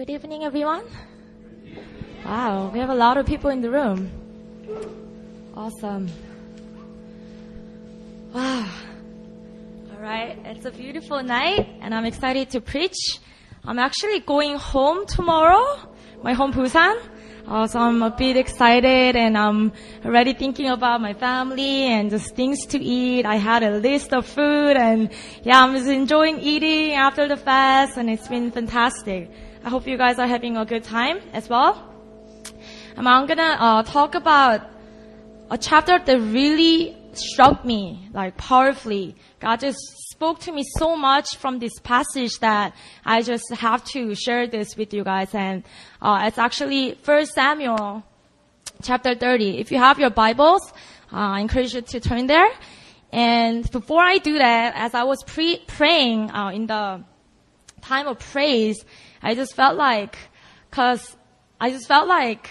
Good evening, everyone. Wow, we have a lot of people in the room. Awesome. Wow. All right, it's a beautiful night, and I'm excited to preach. I'm actually going home tomorrow, my home Busan. Uh, so I'm a bit excited and I'm already thinking about my family and just things to eat. I had a list of food and yeah, I'm just enjoying eating after the fast and it's been fantastic. I hope you guys are having a good time as well. And I'm gonna uh, talk about a chapter that really struck me like powerfully. God just spoke to me so much from this passage that I just have to share this with you guys. And uh, it's actually First Samuel chapter 30. If you have your Bibles, uh, I encourage you to turn there. And before I do that, as I was pre- praying uh, in the time of praise, I just felt like, cause I just felt like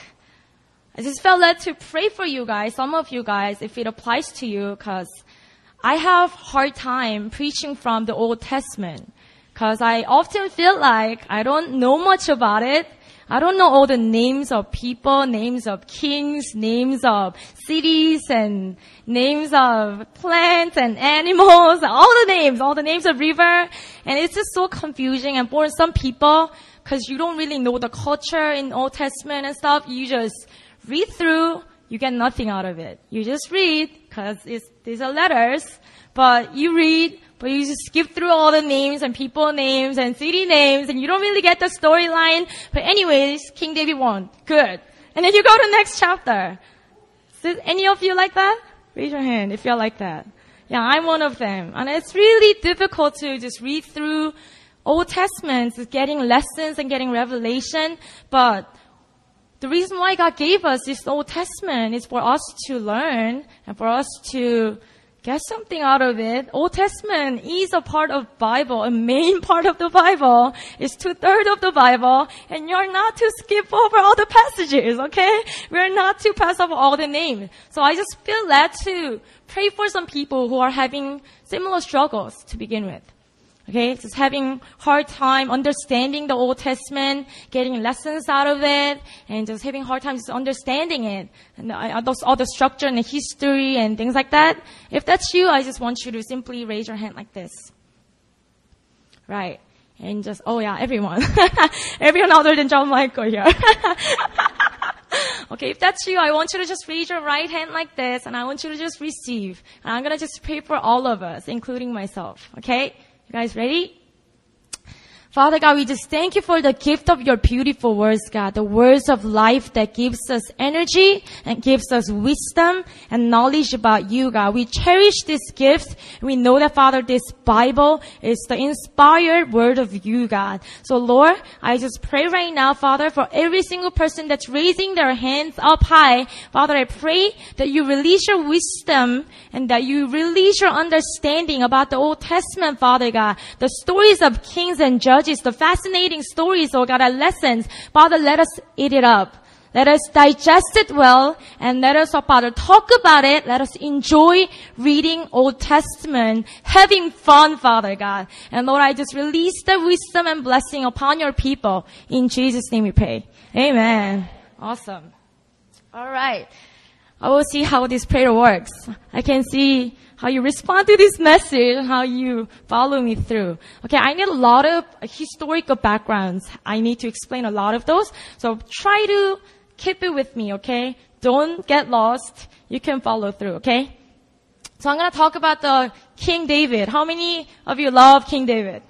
I just felt led to pray for you guys, some of you guys, if it applies to you, cause I have hard time preaching from the Old Testament. Cause I often feel like I don't know much about it. I don't know all the names of people, names of kings, names of cities, and names of plants and animals, all the names, all the names of river. And it's just so confusing. And for some people, cause you don't really know the culture in Old Testament and stuff, you just read through, you get nothing out of it. You just read, cause it's, these are letters, but you read, but you just skip through all the names and people names and city names and you don't really get the storyline. But anyways, King David won. Good. And then you go to the next chapter. Is any of you like that? Raise your hand if you're like that. Yeah, I'm one of them. And it's really difficult to just read through Old Testament, is getting lessons and getting revelation, but the reason why God gave us this Old Testament is for us to learn and for us to get something out of it. Old Testament is a part of Bible, a main part of the Bible. It's two thirds of the Bible, and you're not to skip over all the passages, okay? We're not to pass over all the names. So I just feel led to pray for some people who are having similar struggles to begin with. Okay, just having hard time understanding the Old Testament, getting lessons out of it, and just having hard time just understanding it, and those, all the structure and the history and things like that. If that's you, I just want you to simply raise your hand like this. Right. And just, oh yeah, everyone. everyone other than John Michael here. okay, if that's you, I want you to just raise your right hand like this, and I want you to just receive. And I'm gonna just pray for all of us, including myself. Okay? You guys ready? Father God, we just thank you for the gift of your beautiful words, God, the words of life that gives us energy and gives us wisdom and knowledge about you, God. We cherish this gift. We know that, Father, this Bible is the inspired word of you, God. So, Lord, I just pray right now, Father, for every single person that's raising their hands up high. Father, I pray that you release your wisdom and that you release your understanding about the Old Testament, Father God, the stories of kings and judges judges, the fascinating stories, oh God, our lessons. Father, let us eat it up. Let us digest it well and let us, oh Father, talk about it. Let us enjoy reading Old Testament, having fun, Father God. And Lord, I just release the wisdom and blessing upon your people. In Jesus' name we pray. Amen. Awesome. All right. I will see how this prayer works. I can see how you respond to this message, how you follow me through. Okay, I need a lot of historical backgrounds. I need to explain a lot of those. So try to keep it with me, okay? Don't get lost. You can follow through, okay? So I'm gonna talk about the King David. How many of you love King David?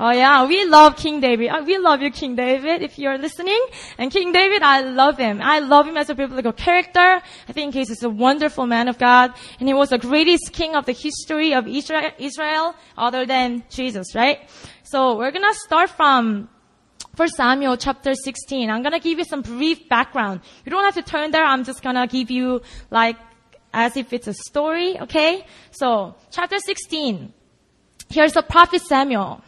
Oh yeah, we love King David. Uh, we love you, King David, if you're listening. And King David, I love him. I love him as a biblical character. I think he's a wonderful man of God. And he was the greatest king of the history of Israel, other than Jesus, right? So we're gonna start from 1 Samuel chapter 16. I'm gonna give you some brief background. You don't have to turn there. I'm just gonna give you like as if it's a story, okay? So, chapter 16. Here's the prophet Samuel.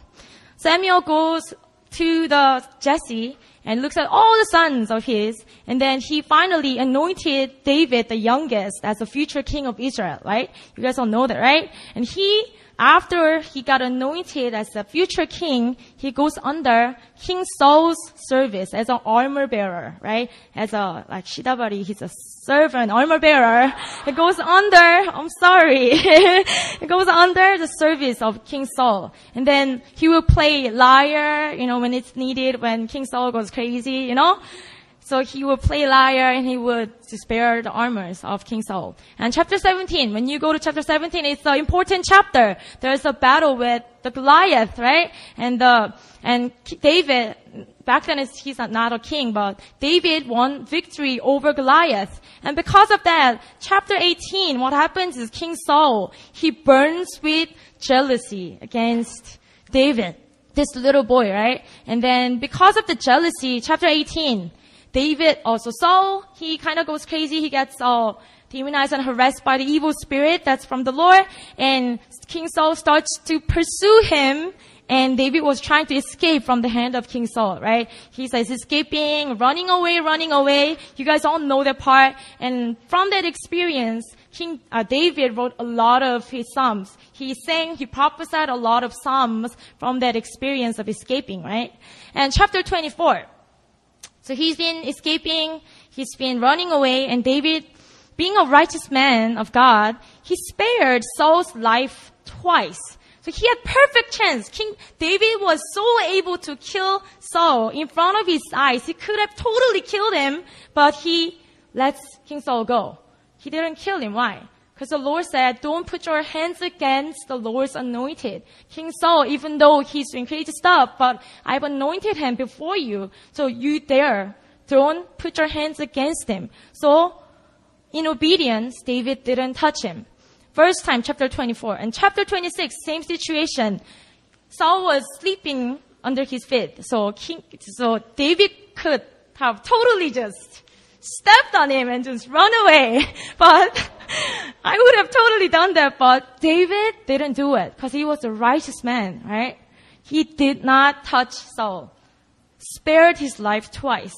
Samuel goes to the Jesse and looks at all the sons of his, and then he finally anointed David, the youngest, as the future king of Israel, right? You guys all know that, right? And he after he got anointed as a future king, he goes under King Saul's service as an armor bearer, right? As a, like Shidabari, he's a servant, armor bearer. It goes under, I'm sorry, it goes under the service of King Saul. And then he will play lyre, you know, when it's needed, when King Saul goes crazy, you know? So he would play lyre and he would spare the armors of King Saul. And chapter 17, when you go to chapter 17, it's an important chapter. There's a battle with the Goliath, right? And the, and David, back then he's not a king, but David won victory over Goliath. And because of that, chapter 18, what happens is King Saul, he burns with jealousy against David, this little boy, right? And then because of the jealousy, chapter 18, David also Saul, he kind of goes crazy. He gets uh, demonized and harassed by the evil spirit that's from the Lord. And King Saul starts to pursue him. And David was trying to escape from the hand of King Saul, right? He says escaping, running away, running away. You guys all know that part. And from that experience, King uh, David wrote a lot of his psalms. He sang, he prophesied a lot of psalms from that experience of escaping, right? And chapter 24. So he's been escaping, he's been running away, and David, being a righteous man of God, he spared Saul's life twice. So he had perfect chance. King David was so able to kill Saul in front of his eyes. He could have totally killed him, but he lets King Saul go. He didn't kill him. Why? Because the Lord said, don't put your hands against the Lord's anointed. King Saul, even though he's doing crazy stuff, but I've anointed him before you. So you dare, don't put your hands against him. So, in obedience, David didn't touch him. First time, chapter 24. And chapter 26, same situation. Saul was sleeping under his feet. So King, so David could have totally just stepped on him and just run away. But I would have totally done that, but David didn't do it because he was a righteous man, right? He did not touch Saul. Spared his life twice.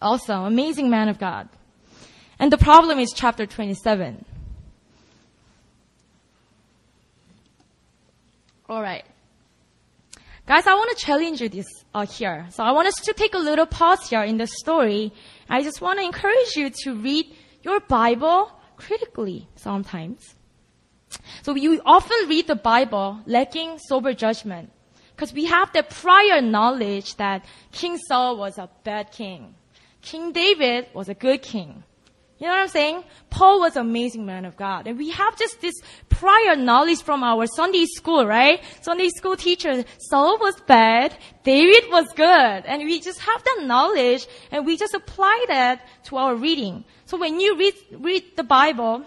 Also, amazing man of God. And the problem is chapter 27. Alright. Guys, I want to challenge you this uh, here. So I want us to take a little pause here in the story. I just want to encourage you to read your Bible critically sometimes. So we often read the Bible lacking sober judgment because we have the prior knowledge that King Saul was a bad king. King David was a good king. You know what I'm saying? Paul was an amazing man of God. And we have just this prior knowledge from our Sunday school, right? Sunday school teacher, Saul was bad, David was good. And we just have that knowledge and we just apply that to our reading. So when you read, read the Bible,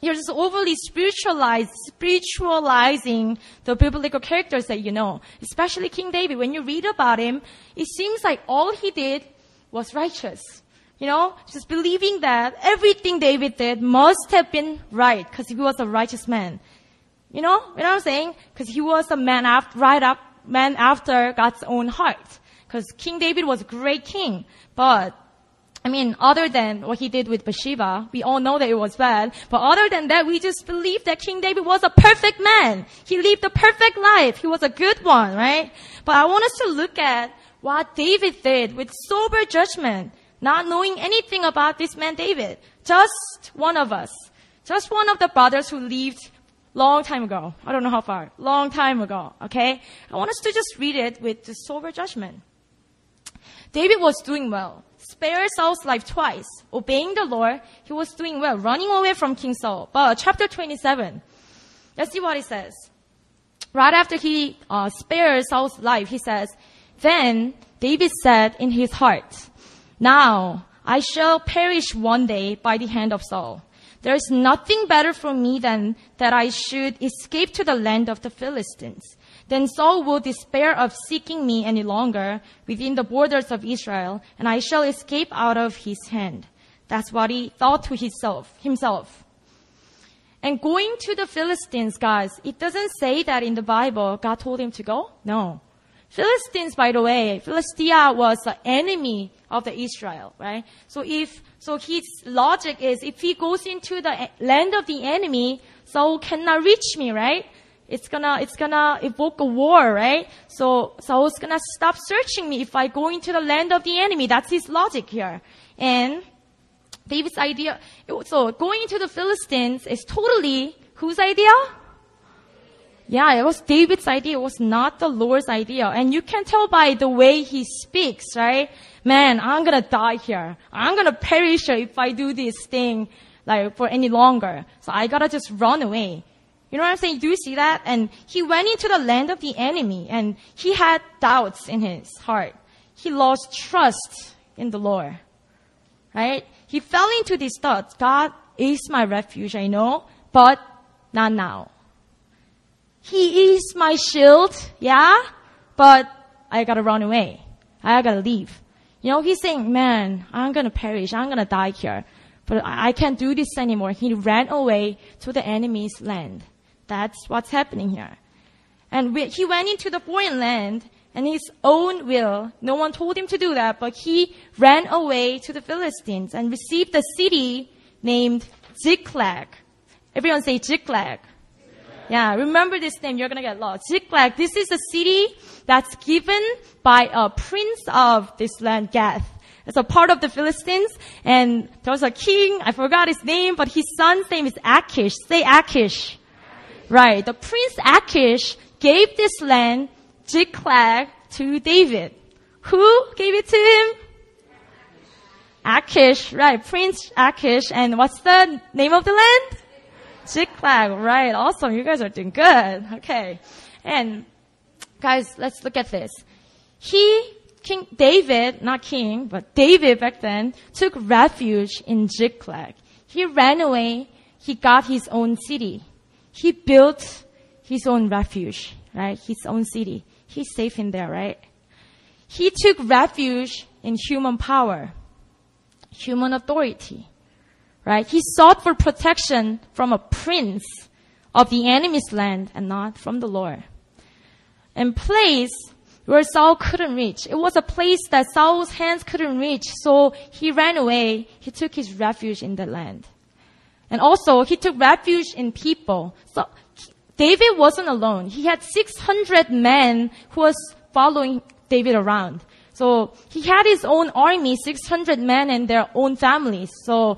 you're just overly spiritualized, spiritualizing the biblical characters that you know. Especially King David. When you read about him, it seems like all he did was righteous. You know, just believing that everything David did must have been right because he was a righteous man. You know, you know what I'm saying? Because he was a man after, right up, man after God's own heart. Because King David was a great king, but I mean, other than what he did with Bathsheba, we all know that it was bad. But other than that, we just believe that King David was a perfect man. He lived a perfect life. He was a good one, right? But I want us to look at what David did with sober judgment not knowing anything about this man David. Just one of us. Just one of the brothers who lived long time ago. I don't know how far. Long time ago. Okay? I want us to just read it with the sober judgment. David was doing well. Spared Saul's life twice. Obeying the Lord, he was doing well, running away from King Saul. But chapter 27, let's see what he says. Right after he uh, spared Saul's life, he says, Then David said in his heart, now, I shall perish one day by the hand of Saul. There is nothing better for me than that I should escape to the land of the Philistines. Then Saul will despair of seeking me any longer within the borders of Israel, and I shall escape out of his hand. That's what he thought to himself, himself. And going to the Philistines, guys, it doesn't say that in the Bible God told him to go. No. Philistines, by the way, Philistia was the enemy of the Israel, right? So if, so his logic is if he goes into the land of the enemy, Saul cannot reach me, right? it's gonna, it's gonna evoke a war, right? So Saul's gonna stop searching me if I go into the land of the enemy. That's his logic here. And David's idea, so going into the Philistines is totally whose idea? Yeah, it was David's idea. It was not the Lord's idea. And you can tell by the way he speaks, right? Man, I'm gonna die here. I'm gonna perish if I do this thing, like, for any longer. So I gotta just run away. You know what I'm saying? Do you see that? And he went into the land of the enemy and he had doubts in his heart. He lost trust in the Lord. Right? He fell into these thoughts. God is my refuge, I know, but not now. He is my shield, yeah, but I gotta run away. I gotta leave. You know, he's saying, man, I'm gonna perish. I'm gonna die here. But I can't do this anymore. He ran away to the enemy's land. That's what's happening here. And he went into the foreign land and his own will. No one told him to do that, but he ran away to the Philistines and received a city named Ziklag. Everyone say Ziklag. Yeah, remember this name, you're gonna get lost. Ziklag, this is a city that's given by a prince of this land, Gath. It's a part of the Philistines, and there was a king, I forgot his name, but his son's name is Achish. Say Achish. Right, the prince Achish gave this land, Ziklag, to David. Who gave it to him? Achish, right, Prince Achish, and what's the name of the land? Ziklag, right. Awesome. You guys are doing good. Okay. And guys, let's look at this. He, King David, not king, but David back then, took refuge in Ziklag. He ran away. He got his own city. He built his own refuge, right? His own city. He's safe in there, right? He took refuge in human power, human authority right? He sought for protection from a prince of the enemy's land and not from the Lord. And place where Saul couldn't reach. It was a place that Saul's hands couldn't reach, so he ran away. He took his refuge in the land. And also, he took refuge in people. So, David wasn't alone. He had 600 men who was following David around. So, he had his own army, 600 men and their own families. So,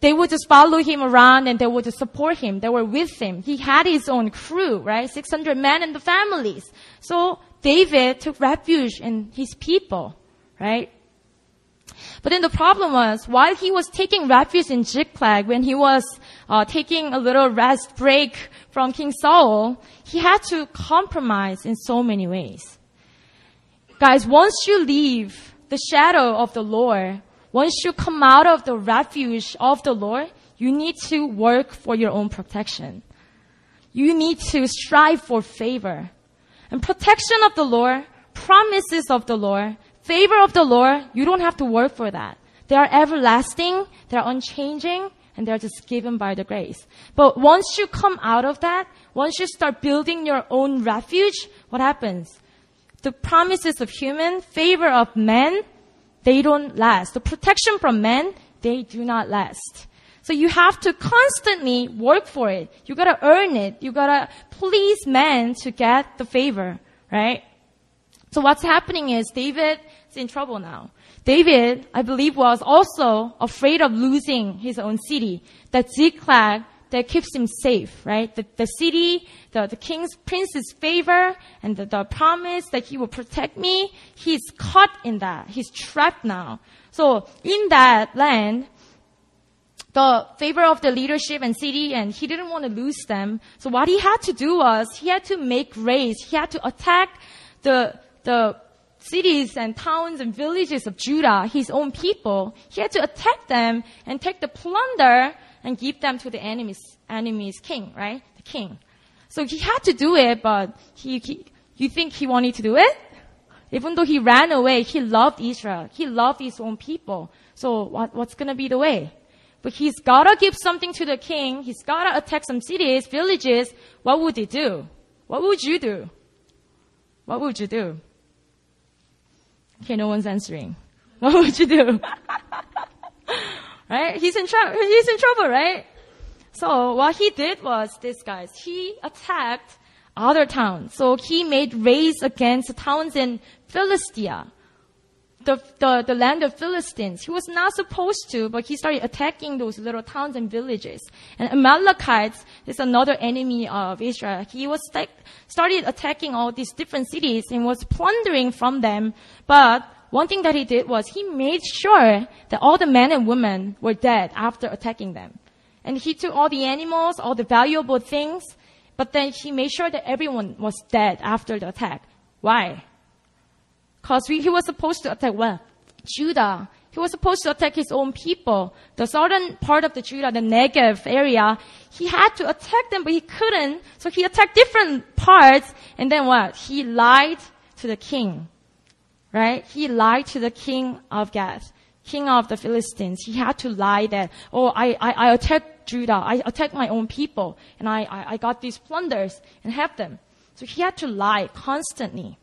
they would just follow him around and they would just support him. They were with him. He had his own crew, right? 600 men and the families. So David took refuge in his people, right? But then the problem was, while he was taking refuge in Ziklag, when he was uh, taking a little rest break from King Saul, he had to compromise in so many ways. Guys, once you leave the shadow of the Lord, once you come out of the refuge of the Lord, you need to work for your own protection. You need to strive for favor. And protection of the Lord, promises of the Lord, favor of the Lord, you don't have to work for that. They are everlasting, they're unchanging, and they're just given by the grace. But once you come out of that, once you start building your own refuge, what happens? The promises of human, favor of men, they don't last. The protection from men, they do not last. So you have to constantly work for it. You gotta earn it. You gotta please men to get the favor, right? So what's happening is David is in trouble now. David, I believe, was also afraid of losing his own city. That Ziklag that keeps him safe, right? The, the city, the, the king's prince's favor, and the, the promise that he will protect me, he's caught in that. He's trapped now. So in that land, the favor of the leadership and city, and he didn't want to lose them. So what he had to do was he had to make raids. He had to attack the the cities and towns and villages of Judah, his own people. He had to attack them and take the plunder and give them to the enemy's, enemy's king, right? The king. So he had to do it, but he, he, you think he wanted to do it? Even though he ran away, he loved Israel. He loved his own people. So what, what's gonna be the way? But he's gotta give something to the king. He's gotta attack some cities, villages. What would he do? What would you do? What would you do? Okay, no one's answering. What would you do? right? He's in trouble. He's in trouble, right? So what he did was this guys, he attacked other towns. So he made raids against towns in Philistia, the, the, the land of Philistines. He was not supposed to, but he started attacking those little towns and villages. And Amalekites is another enemy of Israel. He was like, started attacking all these different cities and was plundering from them. But one thing that he did was he made sure that all the men and women were dead after attacking them. And he took all the animals, all the valuable things, but then he made sure that everyone was dead after the attack. Why? Because he was supposed to attack well, Judah. He was supposed to attack his own people. The southern part of the Judah, the Negev area, he had to attack them, but he couldn't. So he attacked different parts. And then what? He lied to the king. Right? He lied to the king of Gath, king of the Philistines. He had to lie that, oh, I, I, I attacked Judah. I attacked my own people. And I, I, I got these plunders and have them. So he had to lie constantly.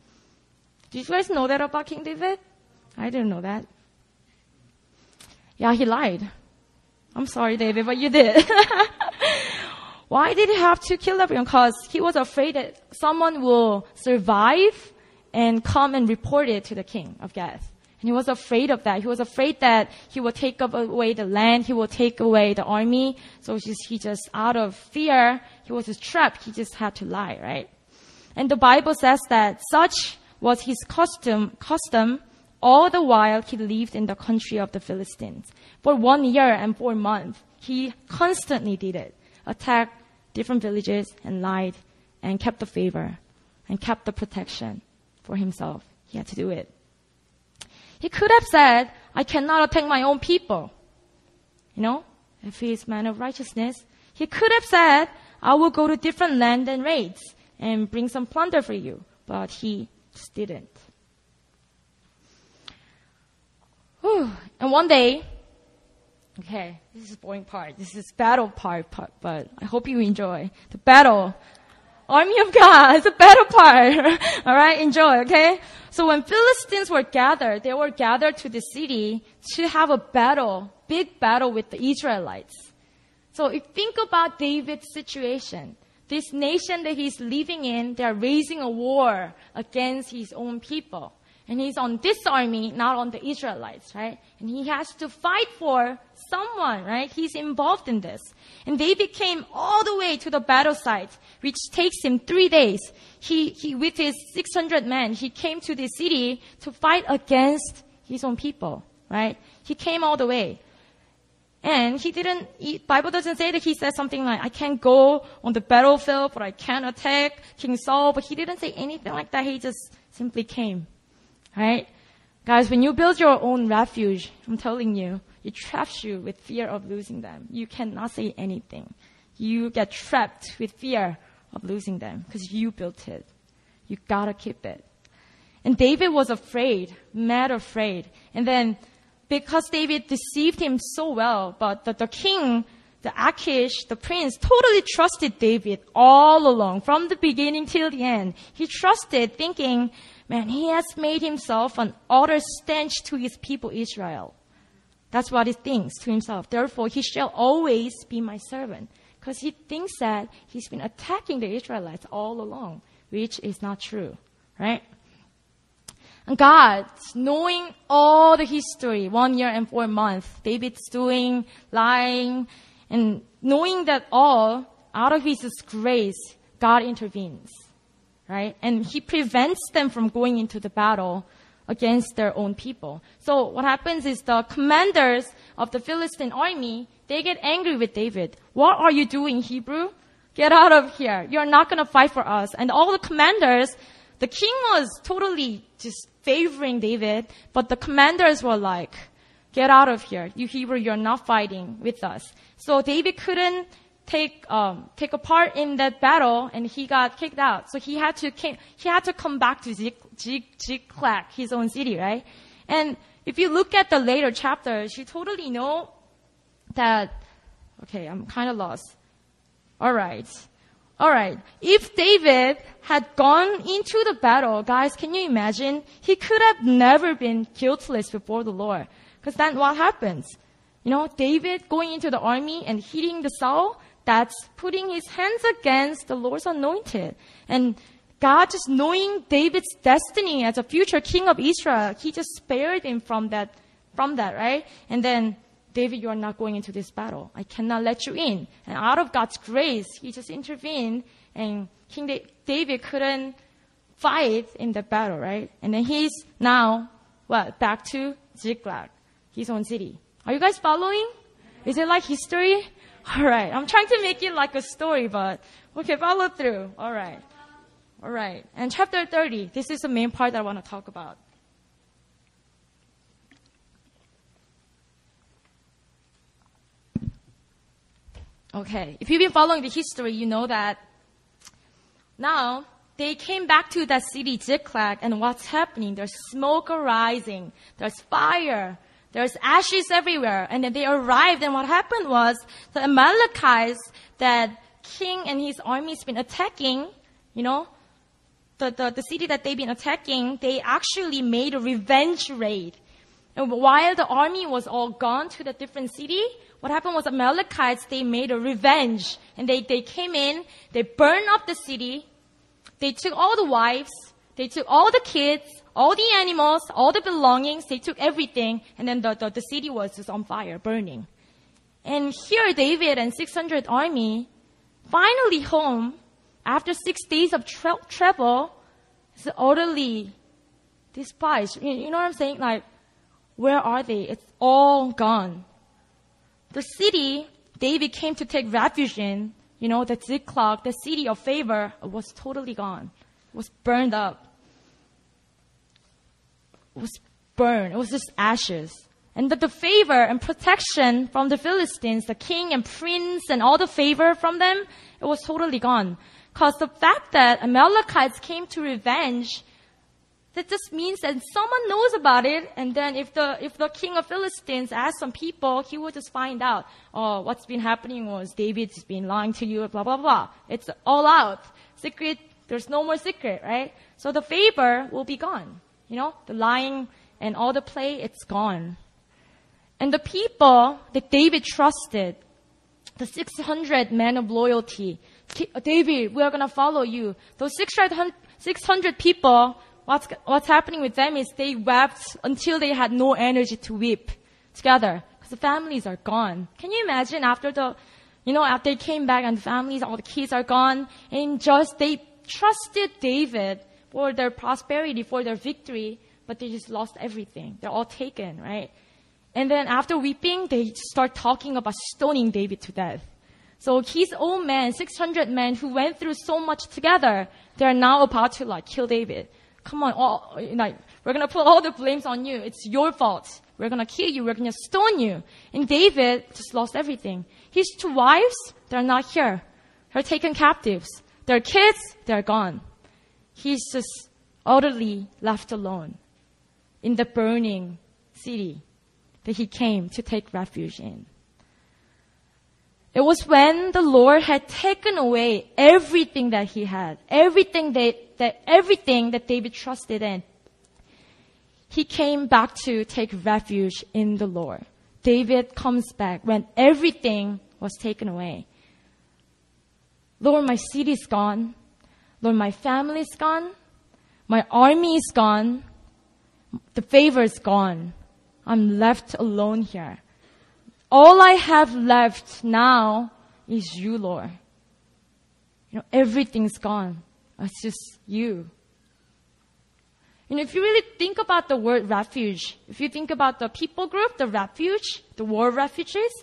Did you guys know that about King David? I didn't know that. Yeah, he lied. I'm sorry, David, but you did. Why did he have to kill everyone? Because he was afraid that someone will survive and come and report it to the king of Gath. And he was afraid of that. He was afraid that he will take away the land, he will take away the army. So just, he just, out of fear, he was just trapped. He just had to lie, right? And the Bible says that such was his custom, custom all the while he lived in the country of the Philistines. For one year and four months, he constantly did it. Attacked different villages and lied and kept the favor and kept the protection for himself. He had to do it. He could have said, I cannot attack my own people. You know, if he is man of righteousness, he could have said, I will go to different land and raids and bring some plunder for you. But he just didn't. Whew. And one day, okay, this is boring part. This is battle part, part, but I hope you enjoy the battle army of God. It's a better part. All right, enjoy, okay? So when Philistines were gathered, they were gathered to the city to have a battle, big battle with the Israelites. So if think about David's situation. This nation that he's living in, they're raising a war against his own people. And he's on this army, not on the Israelites, right? And he has to fight for someone, right? He's involved in this. And David came all the way to the battle site, which takes him three days. He, he, with his 600 men, he came to the city to fight against his own people, right? He came all the way. And he didn't, he, Bible doesn't say that he said something like, I can't go on the battlefield, but I can't attack King Saul, but he didn't say anything like that. He just simply came. Right? Guys, when you build your own refuge, I'm telling you, it traps you with fear of losing them. You cannot say anything. You get trapped with fear of losing them because you built it. You gotta keep it. And David was afraid, mad afraid. And then because David deceived him so well, but the, the king, the Achish, the prince, totally trusted David all along, from the beginning till the end. He trusted, thinking, Man, he has made himself an utter stench to his people Israel. That's what he thinks to himself. Therefore, he shall always be my servant. Because he thinks that he's been attacking the Israelites all along, which is not true, right? And God, knowing all the history, one year and four months, David's doing, lying, and knowing that all, out of his grace, God intervenes right? And he prevents them from going into the battle against their own people. So what happens is the commanders of the Philistine army, they get angry with David. What are you doing, Hebrew? Get out of here. You're not going to fight for us. And all the commanders, the king was totally just favoring David, but the commanders were like, get out of here. You Hebrew, you're not fighting with us. So David couldn't take um, take a part in that battle, and he got kicked out. So he had to came, he had to come back to Ziklag, his own city, right? And if you look at the later chapters, you totally know that. Okay, I'm kind of lost. All right. All right. If David had gone into the battle, guys, can you imagine? He could have never been guiltless before the Lord. Because then what happens? You know, David going into the army and hitting the Saul, that's putting his hands against the Lord's anointed. And God just knowing David's destiny as a future king of Israel, he just spared him from that, from that, right? And then, David, you are not going into this battle. I cannot let you in. And out of God's grace, he just intervened and King David couldn't fight in the battle, right? And then he's now, what, back to Ziklag, his own city. Are you guys following? Is it like history? Alright, I'm trying to make it like a story, but okay, follow through. Alright. Alright. And chapter 30, this is the main part that I want to talk about. Okay, if you've been following the history, you know that now they came back to that city, Ziklag, and what's happening? There's smoke arising. There's fire. There's ashes everywhere. And then they arrived, and what happened was the Amalekites that king and his army's been attacking, you know, the, the, the city that they've been attacking, they actually made a revenge raid. And while the army was all gone to the different city, what happened was Amalekites, they made a revenge. And they, they came in, they burned up the city, they took all the wives, they took all the kids, all the animals, all the belongings, they took everything, and then the, the, the city was just on fire, burning. And here David and 600 army, finally home, after six days of tra- travel, is utterly despised. You, you know what I'm saying? Like, where are they? It's all gone. The city David came to take refuge in you know, the Ziklag, the city of favor, was totally gone. It was burned up. It was burned. It was just ashes. And that the favor and protection from the Philistines, the king and prince and all the favor from them, it was totally gone. Cause the fact that Amalekites came to revenge that just means that someone knows about it, and then if the if the king of Philistines asks some people, he will just find out. Oh, what's been happening was David's been lying to you, blah blah blah. It's all out. Secret. There's no more secret, right? So the favor will be gone. You know, the lying and all the play, it's gone. And the people that David trusted, the 600 men of loyalty, David, we are gonna follow you. Those 600, 600 people what's, what's happening with them is they wept until they had no energy to weep together because the families are gone. Can you imagine after the, you know, after they came back and the families, all the kids are gone and just they trusted David for their prosperity, for their victory, but they just lost everything. They're all taken, right? And then after weeping, they start talking about stoning David to death. So his own men, 600 men who went through so much together, they're now about to like kill David come on, all, like, we're gonna put all the blames on you. It's your fault. We're gonna kill you. We're gonna stone you. And David just lost everything. His two wives, they're not here. They're taken captives. Their kids, they're gone. He's just utterly left alone in the burning city that he came to take refuge in. It was when the Lord had taken away everything that he had, everything that, that everything that David trusted in. He came back to take refuge in the Lord. David comes back when everything was taken away. Lord, my city's gone. Lord, my family's gone. My army is gone. The favor's gone. I'm left alone here. All I have left now is you, Lord. You know, everything's gone. It's just you. Know, if you really think about the word refuge, if you think about the people group, the refuge, the war refugees,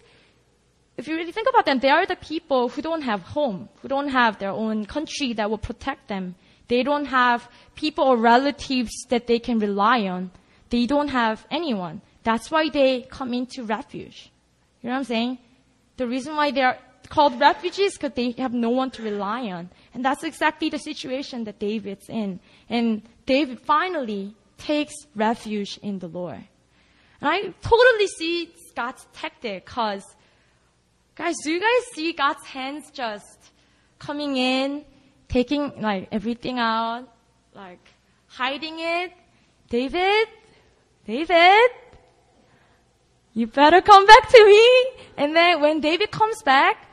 if you really think about them, they are the people who don't have home, who don't have their own country that will protect them. They don't have people or relatives that they can rely on. They don't have anyone. That's why they come into refuge. You know what I'm saying? The reason why they're called refugees because they have no one to rely on. And that's exactly the situation that David's in. And David finally takes refuge in the Lord. And I totally see God's tactic because, guys, do you guys see God's hands just coming in, taking like everything out, like hiding it? David, David, you better come back to me. And then when David comes back,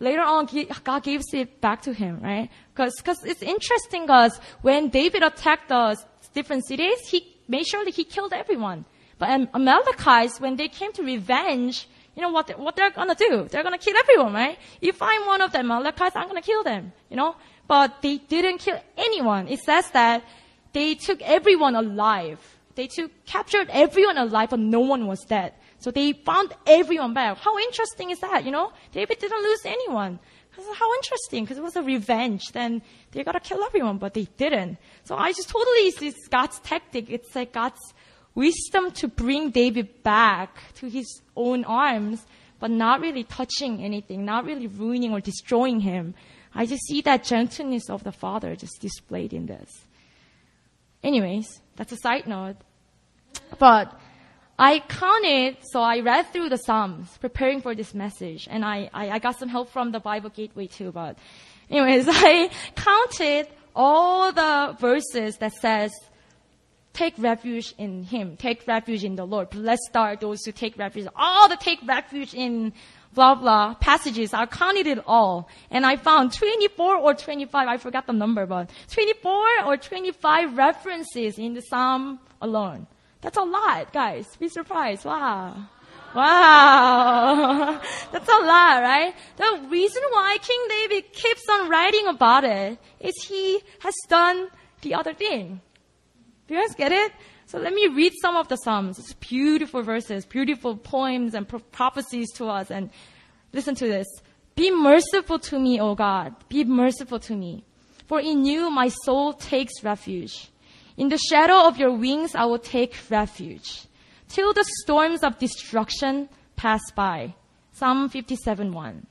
later on, God gives it back to him, right? Because cause it's interesting because when David attacked the different cities, he made sure that he killed everyone. But Amalekites, when they came to revenge, you know what, what they're gonna do? They're gonna kill everyone, right? If I'm one of the Amalekites, I'm gonna kill them, you know? But they didn't kill anyone. It says that they took everyone alive. They took, captured everyone alive, but no one was dead. So they found everyone back. How interesting is that, you know? David didn't lose anyone. How interesting, because it was a revenge. Then they gotta kill everyone, but they didn't. So I just totally see God's tactic. It's like God's wisdom to bring David back to his own arms, but not really touching anything, not really ruining or destroying him. I just see that gentleness of the Father just displayed in this. Anyways, that's a side note. But I counted, so I read through the Psalms preparing for this message, and I, I, I got some help from the Bible Gateway too, but anyways, I counted all the verses that says, take refuge in Him, take refuge in the Lord. Blessed are those who take refuge. All the take refuge in blah blah passages. I counted it all, and I found 24 or 25. I forgot the number, but 24 or 25 references in the Psalm alone. That's a lot, guys. Be surprised. Wow. Wow. That's a lot, right? The reason why King David keeps on writing about it is he has done the other thing. Do you guys get it? So let me read some of the Psalms. It's beautiful verses, beautiful poems and pro- prophecies to us. And listen to this. Be merciful to me, O God. Be merciful to me. For in you my soul takes refuge. In the shadow of your wings I will take refuge. Till the storms of destruction pass by. Psalm 57 1.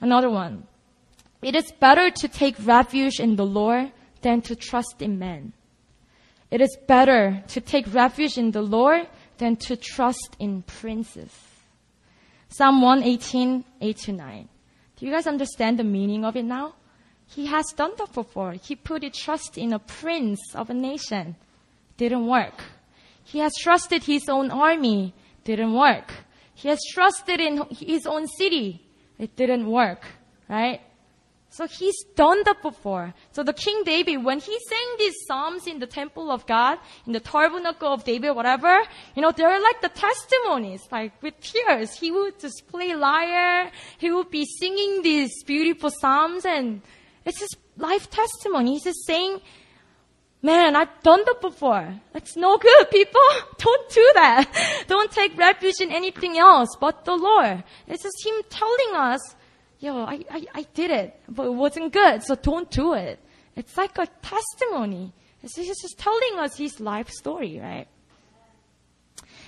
Another one. It is better to take refuge in the Lord than to trust in men. It is better to take refuge in the Lord than to trust in princes. Psalm 118, 8 to 9. Do you guys understand the meaning of it now? He has done that before. He put his trust in a prince of a nation. Didn't work. He has trusted his own army. Didn't work. He has trusted in his own city. It didn't work. Right? So he's done that before. So the King David, when he sang these psalms in the temple of God, in the tabernacle of David, whatever, you know, they're like the testimonies, like with tears. He would just play lyre. He would be singing these beautiful psalms and it's his life testimony. He's just saying, man, I've done that before. That's no good, people. Don't do that. Don't take refuge in anything else but the Lord. It's just him telling us, yo, I, I, I did it, but it wasn't good, so don't do it. It's like a testimony. It's, he's just telling us his life story, right?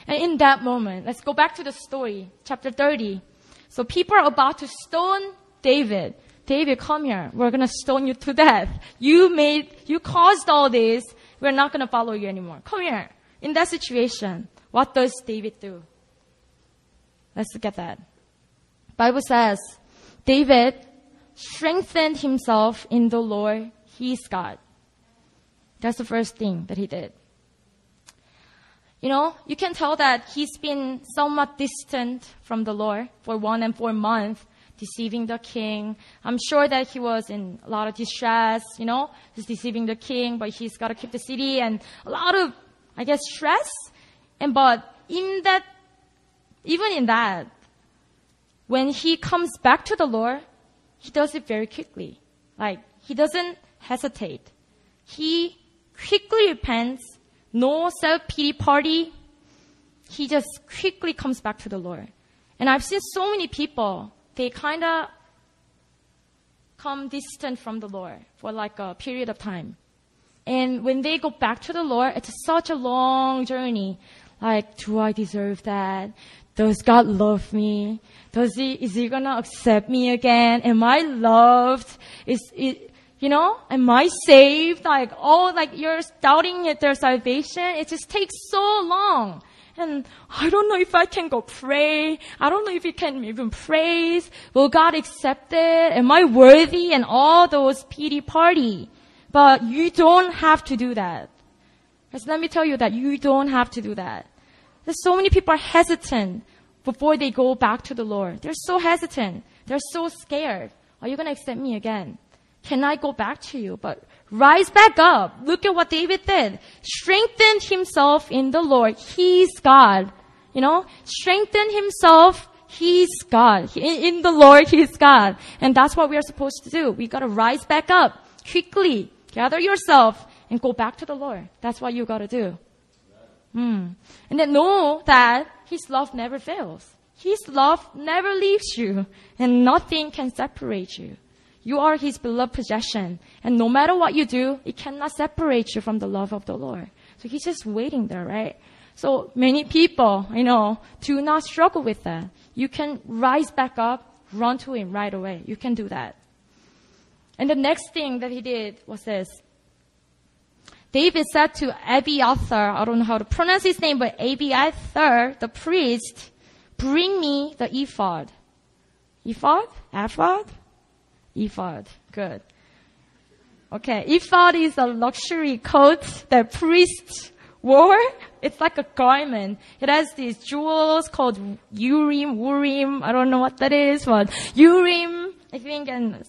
And in that moment, let's go back to the story, chapter 30. So people are about to stone David. David, come here. We're gonna stone you to death. You made, you caused all this. We're not gonna follow you anymore. Come here. In that situation, what does David do? Let's look at that. Bible says, David strengthened himself in the Lord, his God. That's the first thing that he did. You know, you can tell that he's been somewhat distant from the Lord for one and four months, deceiving the king. I'm sure that he was in a lot of distress, you know, he's deceiving the king, but he's got to keep the city and a lot of, I guess, stress. And but in that, even in that, when he comes back to the Lord, he does it very quickly. Like, he doesn't hesitate. He quickly repents, no self-pity party. He just quickly comes back to the Lord. And I've seen so many people, they kinda come distant from the Lord for like a period of time. And when they go back to the Lord, it's such a long journey. Like, do I deserve that? Does God love me? Does he, is he gonna accept me again? Am I loved? Is it, you know, am I saved? Like, oh, like you're doubting their salvation. It just takes so long. And I don't know if I can go pray. I don't know if you can even praise. Will God accept it? Am I worthy? And all those pity party. But you don't have to do that. Because let me tell you that you don't have to do that. There's so many people are hesitant before they go back to the Lord. They're so hesitant. They're so scared. Are you going to accept me again? Can I go back to you? But rise back up. Look at what David did. Strengthened himself in the Lord. He's God. You know, strengthen himself. He's God. In, the Lord, He's God. And that's what we are supposed to do. We gotta rise back up quickly. Gather yourself and go back to the Lord. That's what you gotta do. Mm. And then know that His love never fails. His love never leaves you and nothing can separate you. You are His beloved possession. And no matter what you do, it cannot separate you from the love of the Lord. So He's just waiting there, right? So many people, you know, do not struggle with that. You can rise back up, run to Him right away. You can do that. And the next thing that he did was this. David said to Abiathar, I don't know how to pronounce his name, but Abiathar, the priest, bring me the ephod. Ephod? Ephod? Ephod. Good. Okay. Ephod is a luxury coat that priests wore. It's like a garment. It has these jewels called Urim, Urim. I don't know what that is, but Urim, I think, and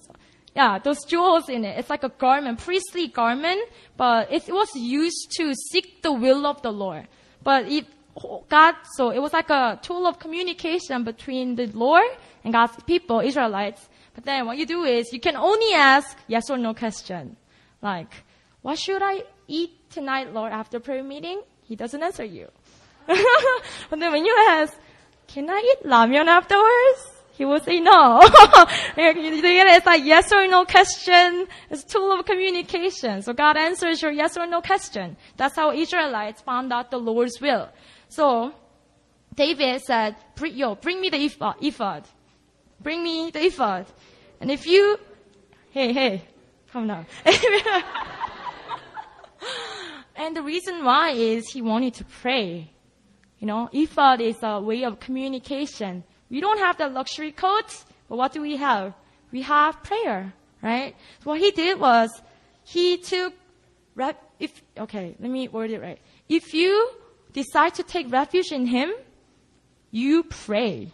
yeah, those jewels in it. It's like a garment, priestly garment, but it was used to seek the will of the Lord. But it God, so it was like a tool of communication between the Lord and God's people, Israelites. But then what you do is you can only ask yes or no question. Like, what should I eat tonight, Lord, after prayer meeting? He doesn't answer you. but then when you ask, can I eat ramen afterwards? He will say no. it's like yes or no question. It's a tool of communication. So God answers your yes or no question. That's how Israelites found out the Lord's will. So David said, yo, bring me the ephod. Bring me the ephod. And if you, hey, hey, come now. and the reason why is he wanted to pray. You know, ephod is a way of communication. We don't have the luxury coats, but what do we have? We have prayer, right? So what he did was, he took, if, okay, let me word it right. If you decide to take refuge in Him, you pray.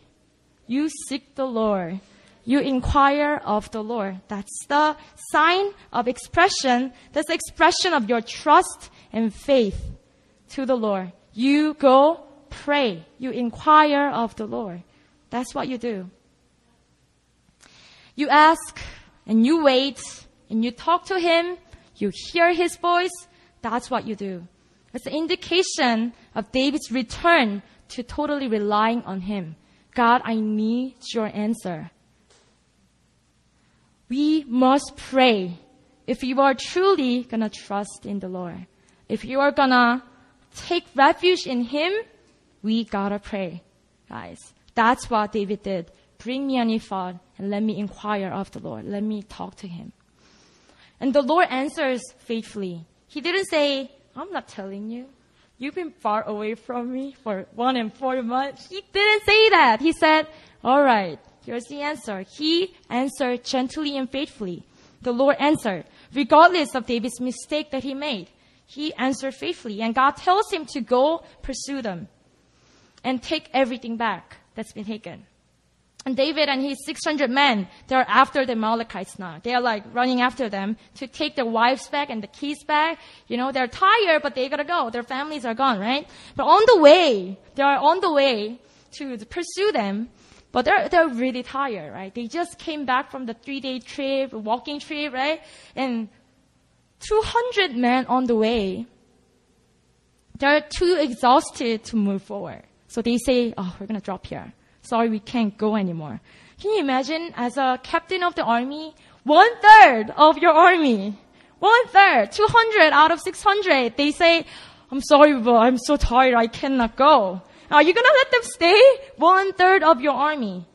You seek the Lord. You inquire of the Lord. That's the sign of expression. That's the expression of your trust and faith to the Lord. You go pray. You inquire of the Lord. That's what you do. You ask and you wait and you talk to Him. You hear His voice. That's what you do. It's an indication of David's return to totally relying on him. God, I need your answer. We must pray if you are truly gonna trust in the Lord. If you are gonna take refuge in Him, we gotta pray, guys. That's what David did. Bring me an ephod and let me inquire of the Lord. Let me talk to Him. And the Lord answers faithfully. He didn't say, I'm not telling you. You've been far away from me for one and four months. He didn't say that. He said, all right, here's the answer. He answered gently and faithfully. The Lord answered, regardless of David's mistake that he made. He answered faithfully and God tells him to go pursue them and take everything back that's been taken. And David and his 600 men, they're after the Amalekites now. They're like running after them to take their wives back and the keys back. You know, they're tired, but they gotta go. Their families are gone, right? But on the way, they are on the way to pursue them, but they're, they're really tired, right? They just came back from the three day trip, walking trip, right? And 200 men on the way, they're too exhausted to move forward. So they say, oh, we're gonna drop here sorry, we can't go anymore. Can you imagine as a captain of the army, one third of your army, one third, 200 out of 600, they say, I'm sorry, but I'm so tired, I cannot go. Are you gonna let them stay? One third of your army.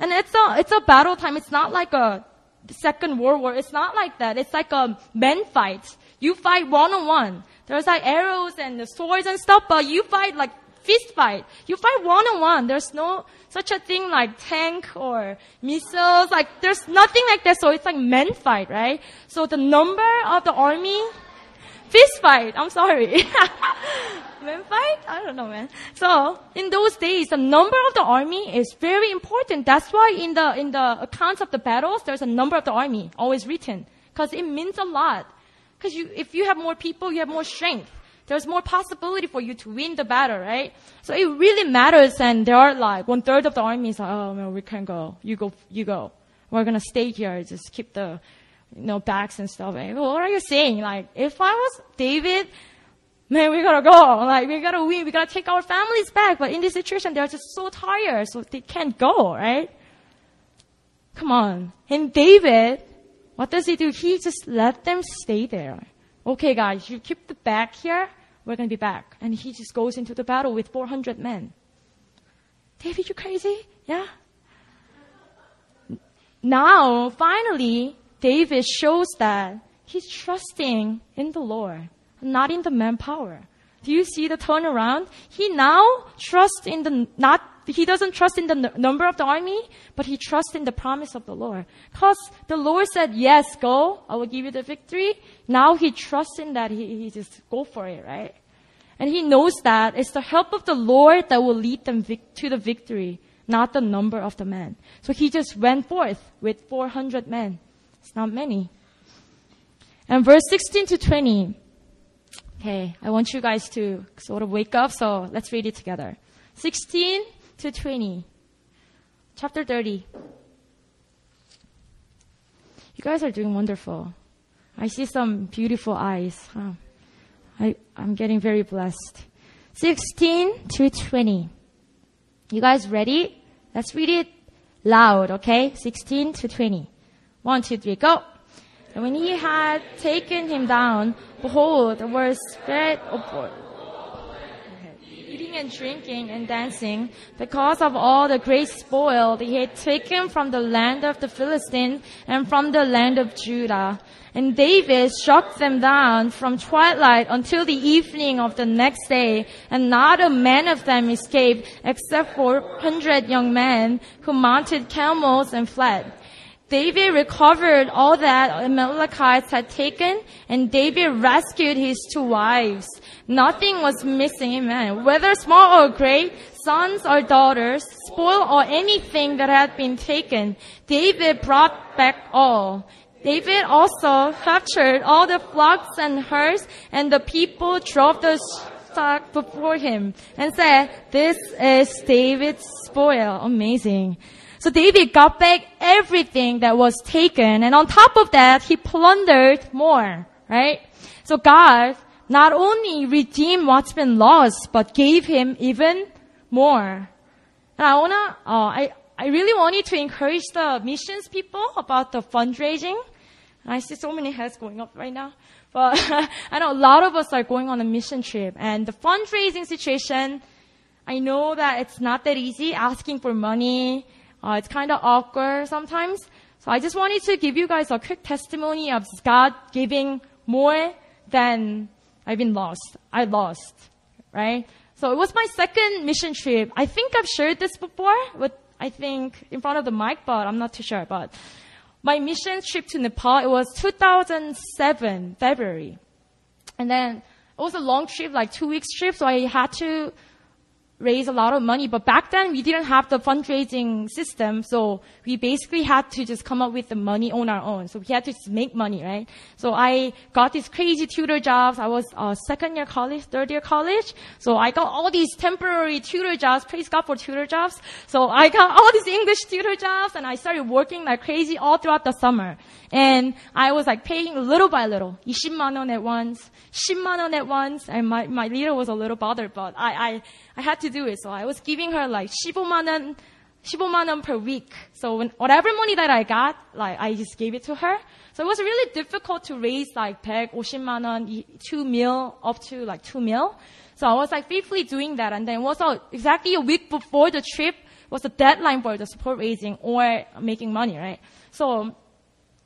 And it's a, it's a battle time. It's not like a second world war. It's not like that. It's like a men fight. You fight one on one. There's like arrows and the swords and stuff, but you fight like fist fight. You fight one on one. There's no such a thing like tank or missiles. Like there's nothing like that. So it's like men fight, right? So the number of the army, Fist fight. I'm sorry. men fight? I don't know, man. So in those days, the number of the army is very important. That's why in the in the accounts of the battles, there's a number of the army always written because it means a lot. Because you, if you have more people, you have more strength. There's more possibility for you to win the battle, right? So it really matters. And there are like one third of the army is like, oh no, we can't go. You go, you go. We're gonna stay here. Just keep the, you know, bags and stuff. Like, what are you saying? Like, if I was David, man, we gotta go. Like, we gotta win. We gotta take our families back. But in this situation, they're just so tired, so they can't go, right? Come on. And David, what does he do? He just let them stay there. Okay, guys, you keep the bag here. We're gonna be back. And he just goes into the battle with 400 men. David, you crazy? Yeah? Now, finally, David shows that he's trusting in the Lord, not in the manpower. Do you see the turnaround? He now trusts in the, not, he doesn't trust in the n- number of the army, but he trusts in the promise of the Lord. Cause the Lord said, yes, go, I will give you the victory. Now he trusts in that, he, he just go for it, right? And he knows that it's the help of the Lord that will lead them vic- to the victory not the number of the men. So he just went forth with 400 men. It's not many. And verse 16 to 20. Okay, I want you guys to sort of wake up, so let's read it together. 16 to 20. Chapter 30. You guys are doing wonderful. I see some beautiful eyes. I, I'm getting very blessed. 16 to 20. You guys ready? Let's read it loud, okay? 16 to 20. One, two, three, go. And when he had taken him down, behold, there was spread eating and drinking and dancing because of all the great spoil they had taken from the land of the Philistines and from the land of Judah. And David struck them down from twilight until the evening of the next day, and not a man of them escaped except four hundred young men who mounted camels and fled. David recovered all that Amalekites had taken, and David rescued his two wives. Nothing was missing, amen. Whether small or great, sons or daughters, spoil or anything that had been taken, David brought back all. David also captured all the flocks and herds, and the people drove the stock before him and said, This is David's spoil. Amazing. So David got back everything that was taken, and on top of that, he plundered more, right? So God not only redeemed what's been lost, but gave him even more. And I wanna, uh, I, I really wanted to encourage the missions people about the fundraising. And I see so many heads going up right now. But I know a lot of us are going on a mission trip and the fundraising situation, I know that it's not that easy asking for money. Uh, it's kind of awkward sometimes. So I just wanted to give you guys a quick testimony of God giving more than I've been lost. I lost, right? So it was my second mission trip. I think I've shared this before, but I think in front of the mic, but I'm not too sure. But my mission trip to Nepal, it was 2007, February. And then it was a long trip, like two weeks trip, so I had to raise a lot of money. But back then we didn't have the fundraising system, so we basically had to just come up with the money on our own. So we had to just make money, right? So I got these crazy tutor jobs. I was uh, second year college, third year college. So I got all these temporary tutor jobs. Praise God for tutor jobs. So I got all these English tutor jobs, and I started working like crazy all throughout the summer. And I was like paying little by little, 20만 원 at once, 10만 원 at once. And my my leader was a little bothered, but I I I had to do it. So I was giving her like 15만 원, 15만 원 per week. So when, whatever money that I got, like I just gave it to her. So it was really difficult to raise like 150만 원, 2 mil, up to like 2 mil. So I was like faithfully doing that. And then it was uh, exactly a week before the trip was the deadline for the support raising or making money, right? So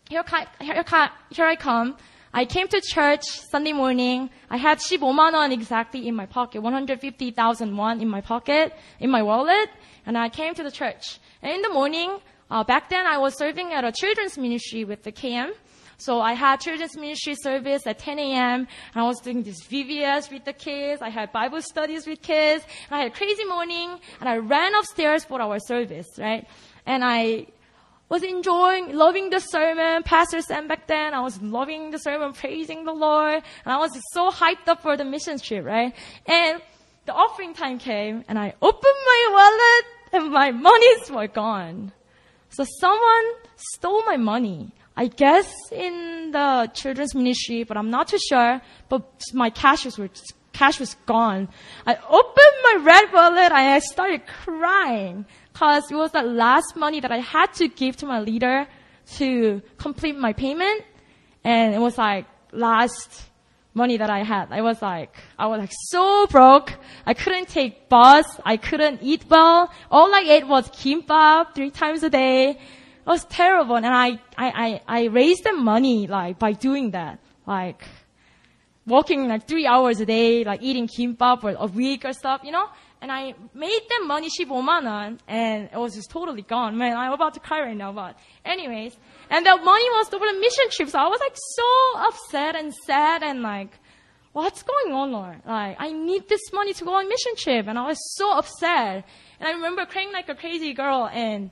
here, here, I come. I came to church Sunday morning. I had 15만 원 exactly in my pocket, 150,000 won in my pocket, in my wallet, and I came to the church. And in the morning, uh, back then I was serving at a children's ministry with the KM. So I had children's ministry service at 10 a.m. and I was doing this VBS with the kids. I had Bible studies with kids. I had a crazy morning and I ran upstairs for our service, right? And I was enjoying, loving the sermon. Pastor Sam back then, I was loving the sermon, praising the Lord. And I was so hyped up for the mission trip, right? And the offering time came and I opened my wallet and my monies were gone. So someone stole my money. I guess in the children's ministry, but I'm not too sure. But my cash was cash was gone. I opened my red wallet and I started crying because it was the last money that I had to give to my leader to complete my payment, and it was like last money that I had. I was like, I was like so broke. I couldn't take bus. I couldn't eat well. All I ate was kimbap three times a day. It was terrible. And I, I, I, I raised the money like by doing that. Like, walking like three hours a day, like eating kimbap for a week or stuff, you know? And I made them money 15만 원, and it was just totally gone. Man, I'm about to cry right now, but anyways. And the money was for the mission trip, so I was like so upset and sad and like, what's going on, Lord? Like, I need this money to go on mission trip, and I was so upset. And I remember crying like a crazy girl, and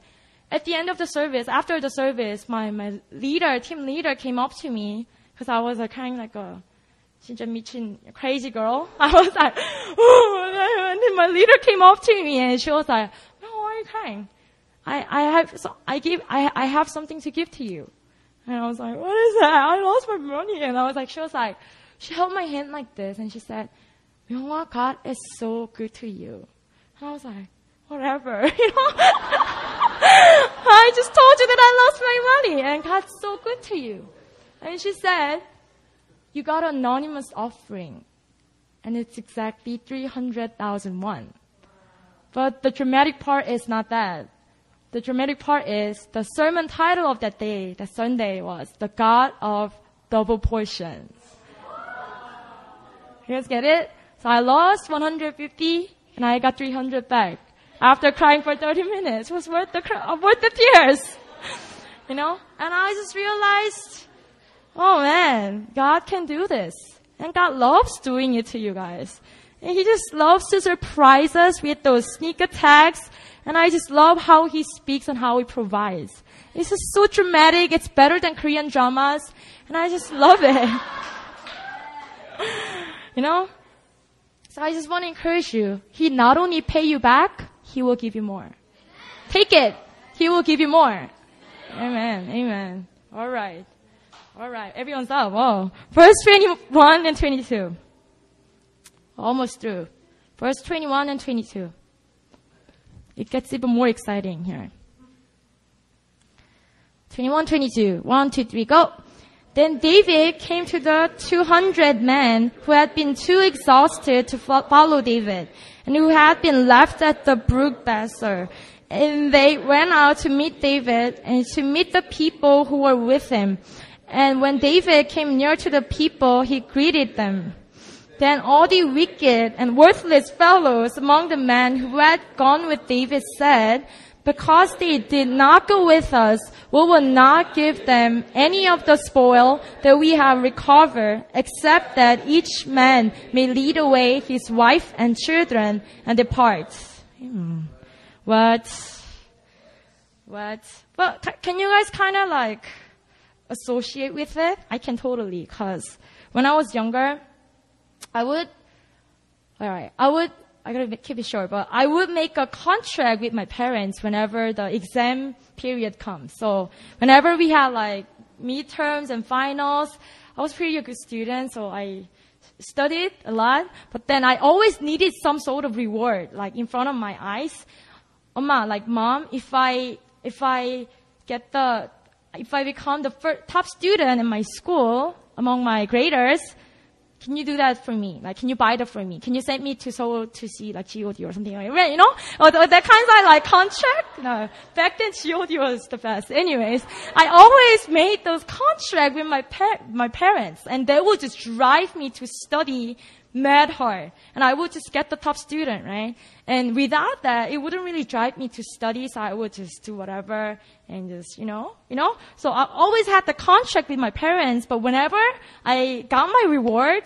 at the end of the service, after the service, my, my leader, team leader came up to me, because I was like crying like a, 진짜 미친 crazy girl. I was like, oh, and then my leader came up to me and she was like, "No, why are you crying? I, I have, so I give, I, I have something to give to you. And I was like, what is that? I lost my money. And I was like, she was like, she held my hand like this and she said, Myunghwa, God is so good to you. And I was like, whatever, you know? I just told you that I lost my money and God's so good to you. And she said, you got an anonymous offering, and it's exactly 300,000 won. But the dramatic part is not that. The dramatic part is the sermon title of that day, that Sunday was The God of Double Portions. You guys get it? So I lost 150 and I got 300 back. After crying for 30 minutes, it was worth the, worth the tears. You know? And I just realized Oh man, God can do this. And God loves doing it to you guys. And He just loves to surprise us with those sneak attacks. And I just love how He speaks and how He provides. It's just so dramatic. It's better than Korean dramas. And I just love it. you know? So I just want to encourage you. He not only pay you back, He will give you more. Take it. He will give you more. Amen. Amen. All right. All right, everyone's up. Whoa. Verse 21 and 22. Almost through. Verse 21 and 22. It gets even more exciting here. 21, 22. 1, 2, 3, go. Then David came to the 200 men who had been too exhausted to follow David and who had been left at the brook Besor. And they went out to meet David and to meet the people who were with him. And when David came near to the people, he greeted them. Then all the wicked and worthless fellows among the men who had gone with David said, because they did not go with us, we will not give them any of the spoil that we have recovered, except that each man may lead away his wife and children and depart. Hmm. What? What? But can you guys kind of like associate with it, I can totally, cause when I was younger, I would, alright, I would, I gotta keep it short, but I would make a contract with my parents whenever the exam period comes. So whenever we had like midterms and finals, I was pretty a good student, so I studied a lot, but then I always needed some sort of reward, like in front of my eyes. Oma, like mom, if I, if I get the if I become the first, top student in my school among my graders, can you do that for me? Like, can you buy that for me? Can you send me to Seoul to see like GOD or something like that? You know, or, or that kind of like contract. No, back then GOD was the best. Anyways, I always made those contracts with my par- my parents, and they would just drive me to study mad hard. And I would just get the top student, right? And without that, it wouldn't really drive me to study, so I would just do whatever and just, you know, you know? So I always had the contract with my parents, but whenever I got my reward,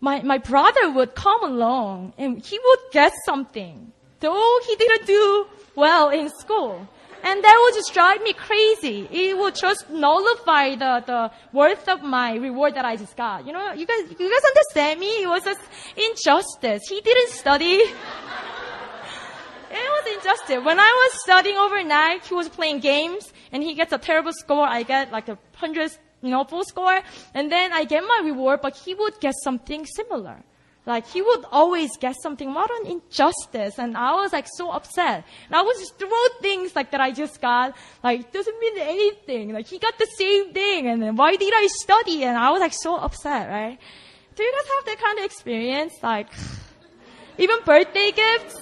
my, my brother would come along and he would get something, though he didn't do well in school. And that would just drive me crazy. It would just nullify the, the worth of my reward that I just got. You know, you guys, you guys understand me? It was just injustice. He didn't study. it was injustice. When I was studying overnight, he was playing games and he gets a terrible score. I get like a hundred, you know, full score. And then I get my reward, but he would get something similar. Like he would always get something. What an injustice! And I was like so upset. And I would just throw things like that I just got. Like it doesn't mean anything. Like he got the same thing. And then why did I study? And I was like so upset, right? Do you guys have that kind of experience? Like even birthday gifts.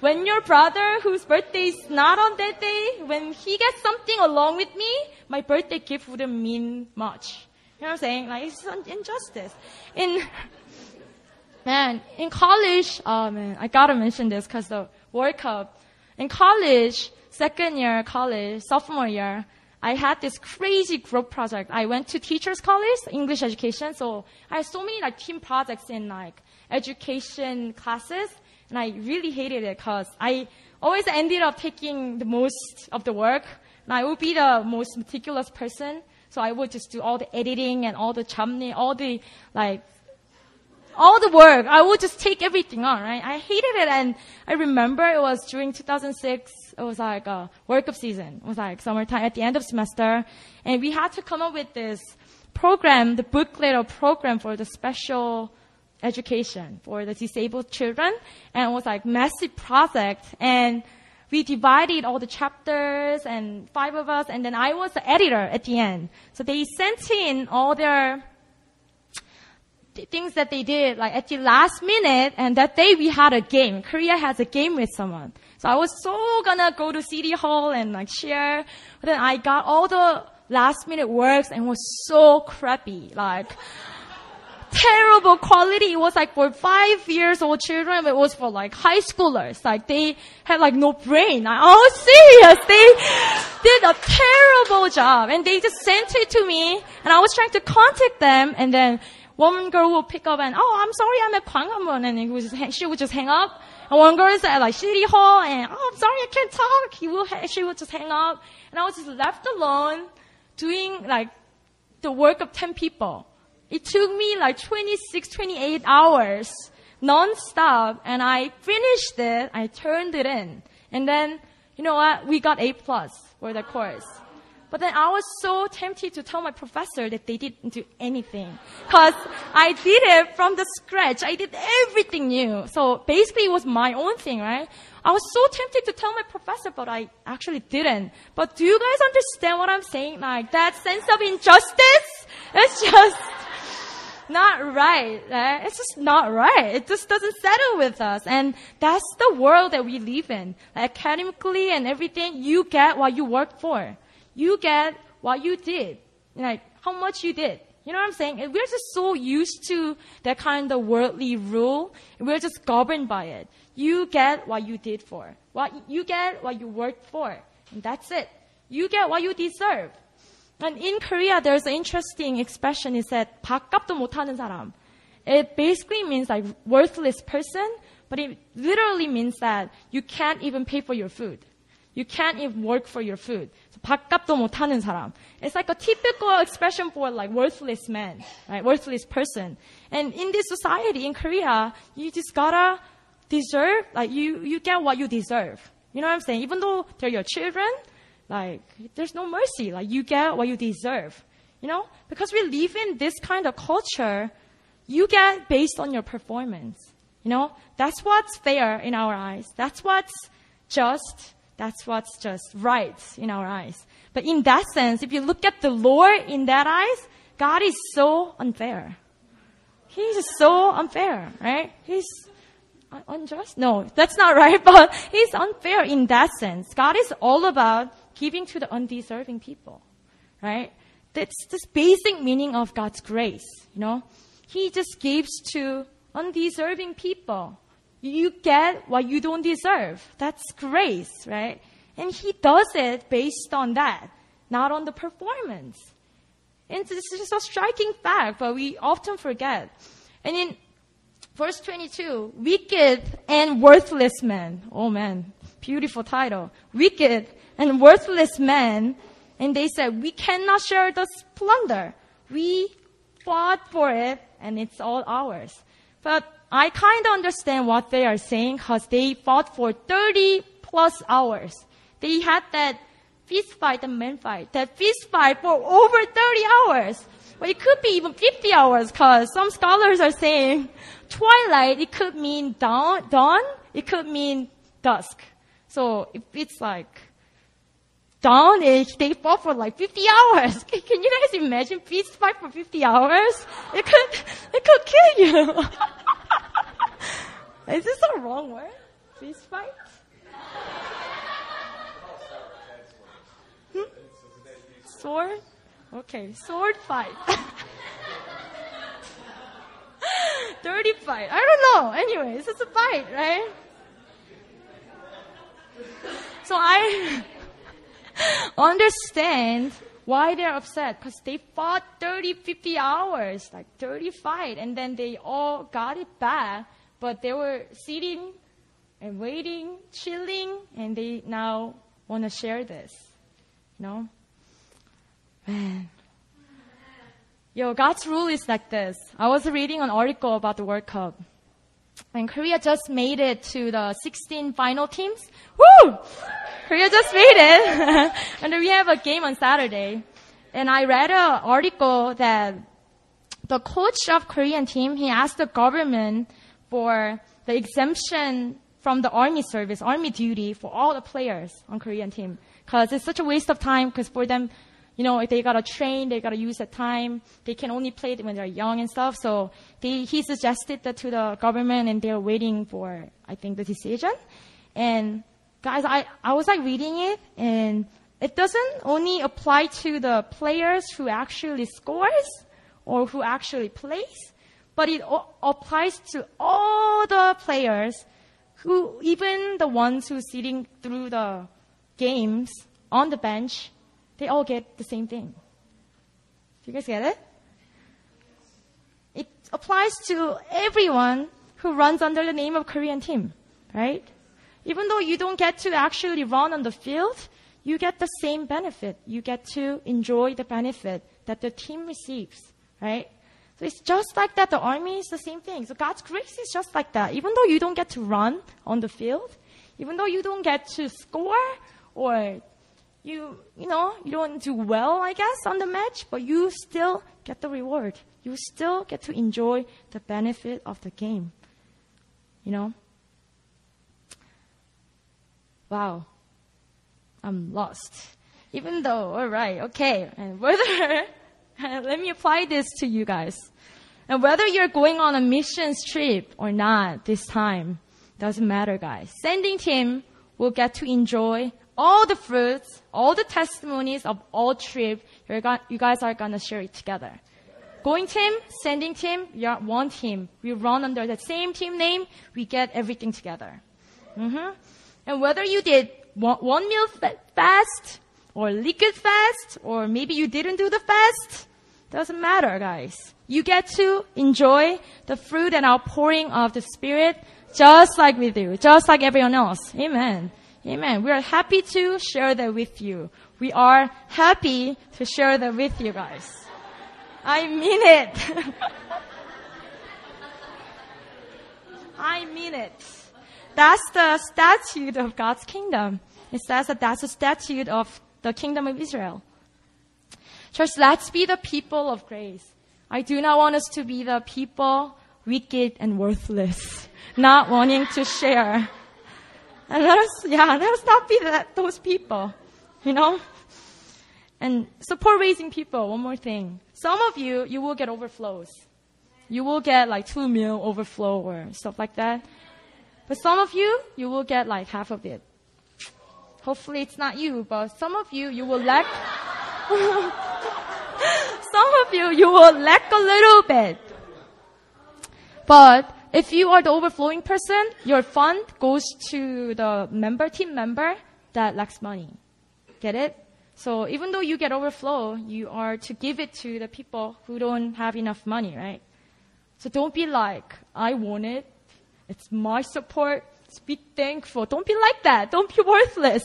When your brother, whose birthday is not on that day, when he gets something along with me, my birthday gift wouldn't mean much. You know what I'm saying? Like it's an injustice. In Man, in college, oh man, I gotta mention this because the World Cup. In college, second year college, sophomore year, I had this crazy group project. I went to teachers college, English education, so I had so many like team projects in like education classes, and I really hated it because I always ended up taking the most of the work, and I would be the most meticulous person. So I would just do all the editing and all the chumney, all the like all the work. I would just take everything on, right? I hated it. And I remember it was during 2006. It was like a World Cup season. It was like summertime at the end of semester. And we had to come up with this program, the booklet or program for the special education for the disabled children. And it was like massive project. And we divided all the chapters and five of us. And then I was the editor at the end. So they sent in all their things that they did like at the last minute and that day we had a game. Korea has a game with someone. So I was so gonna go to city hall and like share, but then I got all the last minute works and was so crappy, like terrible quality. It was like for five years old children, it was for like high schoolers. Like they had like no brain. Like, oh serious, they did a terrible job and they just sent it to me and I was trying to contact them and then one girl will pick up and, oh, I'm sorry, I'm at Gwanghwamun, and it was just, she would just hang up. And one girl is at like City Hall, and, oh, I'm sorry, I can't talk. He will, she would just hang up. And I was just left alone doing like the work of 10 people. It took me like 26, 28 hours non-stop, and I finished it, I turned it in. And then, you know what? We got A plus for the course. But then I was so tempted to tell my professor that they didn't do anything. Cause I did it from the scratch. I did everything new. So basically it was my own thing, right? I was so tempted to tell my professor, but I actually didn't. But do you guys understand what I'm saying? Like that sense of injustice? It's just not right. right? It's just not right. It just doesn't settle with us. And that's the world that we live in. Academically and everything, you get what you work for you get what you did, like how much you did. You know what I'm saying? And we're just so used to that kind of worldly rule. We're just governed by it. You get what you did for. What you get what you worked for. And that's it. You get what you deserve. And in Korea, there's an interesting expression. It said, 밥값도 못하는 사람. It basically means like worthless person, but it literally means that you can't even pay for your food. You can't even work for your food. 밥값도 못하는 사람. It's like a typical expression for like worthless man, right? Worthless person. And in this society, in Korea, you just gotta deserve, like you, you get what you deserve. You know what I'm saying? Even though they're your children, like there's no mercy. Like you get what you deserve. You know? Because we live in this kind of culture, you get based on your performance. You know? That's what's fair in our eyes. That's what's just that's what's just right in our eyes. But in that sense, if you look at the Lord in that eyes, God is so unfair. He's so unfair, right? He's unjust? No, that's not right, but he's unfair in that sense. God is all about giving to the undeserving people, right? That's the basic meaning of God's grace, you know? He just gives to undeserving people. You get what you don't deserve. That's grace, right? And he does it based on that, not on the performance. And this is a striking fact, but we often forget. And in verse 22, wicked and worthless men. Oh man, beautiful title. Wicked and worthless men. And they said, we cannot share the plunder. We fought for it and it's all ours. But I kind of understand what they are saying because they fought for 30 plus hours. They had that fist fight and men fight, that fist fight for over 30 hours. Well, it could be even 50 hours because some scholars are saying twilight, it could mean dawn, dawn, it could mean dusk. So if it's like dawn, eh, they fought for like 50 hours. Can you guys imagine fist fight for 50 hours? It could, it could kill you. Is this the wrong word? Fist fight? Hmm? Sword? Okay, sword fight. Dirty fight. I don't know. Anyways, it's a fight, right? So I understand why they're upset because they fought 30, 50 hours, like 30 fight, and then they all got it back but they were sitting and waiting, chilling, and they now want to share this. You know? Man. Yo, God's rule is like this. I was reading an article about the World Cup. And Korea just made it to the 16 final teams. Woo! Korea just made it. and we have a game on Saturday. And I read an article that the coach of Korean team, he asked the government for the exemption from the army service, army duty for all the players on Korean team. Cause it's such a waste of time because for them, you know, if they gotta train, they gotta use that time. They can only play it when they're young and stuff. So they, he suggested that to the government and they're waiting for, I think, the decision. And guys, I, I was like reading it and it doesn't only apply to the players who actually scores or who actually plays but it applies to all the players who, even the ones who sitting through the games on the bench, they all get the same thing. Do you guys get it? It applies to everyone who runs under the name of Korean team, right? Even though you don't get to actually run on the field, you get the same benefit. You get to enjoy the benefit that the team receives, right? So it's just like that. The army is the same thing. So God's grace is just like that. Even though you don't get to run on the field, even though you don't get to score or you, you know, you don't do well, I guess, on the match, but you still get the reward. You still get to enjoy the benefit of the game. You know? Wow. I'm lost. Even though, alright, okay, and whether Let me apply this to you guys. And whether you're going on a missions trip or not this time, doesn't matter, guys. Sending team will get to enjoy all the fruits, all the testimonies of all trip. You guys are gonna share it together. Going team, sending team, you're one team. We run under the same team name. We get everything together. Mm-hmm. And whether you did one, one meal fast, or liquid fast, or maybe you didn't do the fast, doesn't matter, guys. You get to enjoy the fruit and outpouring of the Spirit just like we do, just like everyone else. Amen. Amen. We are happy to share that with you. We are happy to share that with you guys. I mean it. I mean it. That's the statute of God's kingdom. It says that that's the statute of the kingdom of Israel. Church, let's be the people of grace. I do not want us to be the people wicked and worthless, not wanting to share. And let us, yeah, let us not be that, those people, you know? And support raising people, one more thing. Some of you, you will get overflows. You will get like two meal overflow or stuff like that. But some of you, you will get like half of it. Hopefully it's not you, but some of you, you will lack Some of you, you will lack a little bit. But if you are the overflowing person, your fund goes to the member, team member that lacks money. Get it? So even though you get overflow, you are to give it to the people who don't have enough money, right? So don't be like, I want it. It's my support. Just be thankful. Don't be like that. Don't be worthless.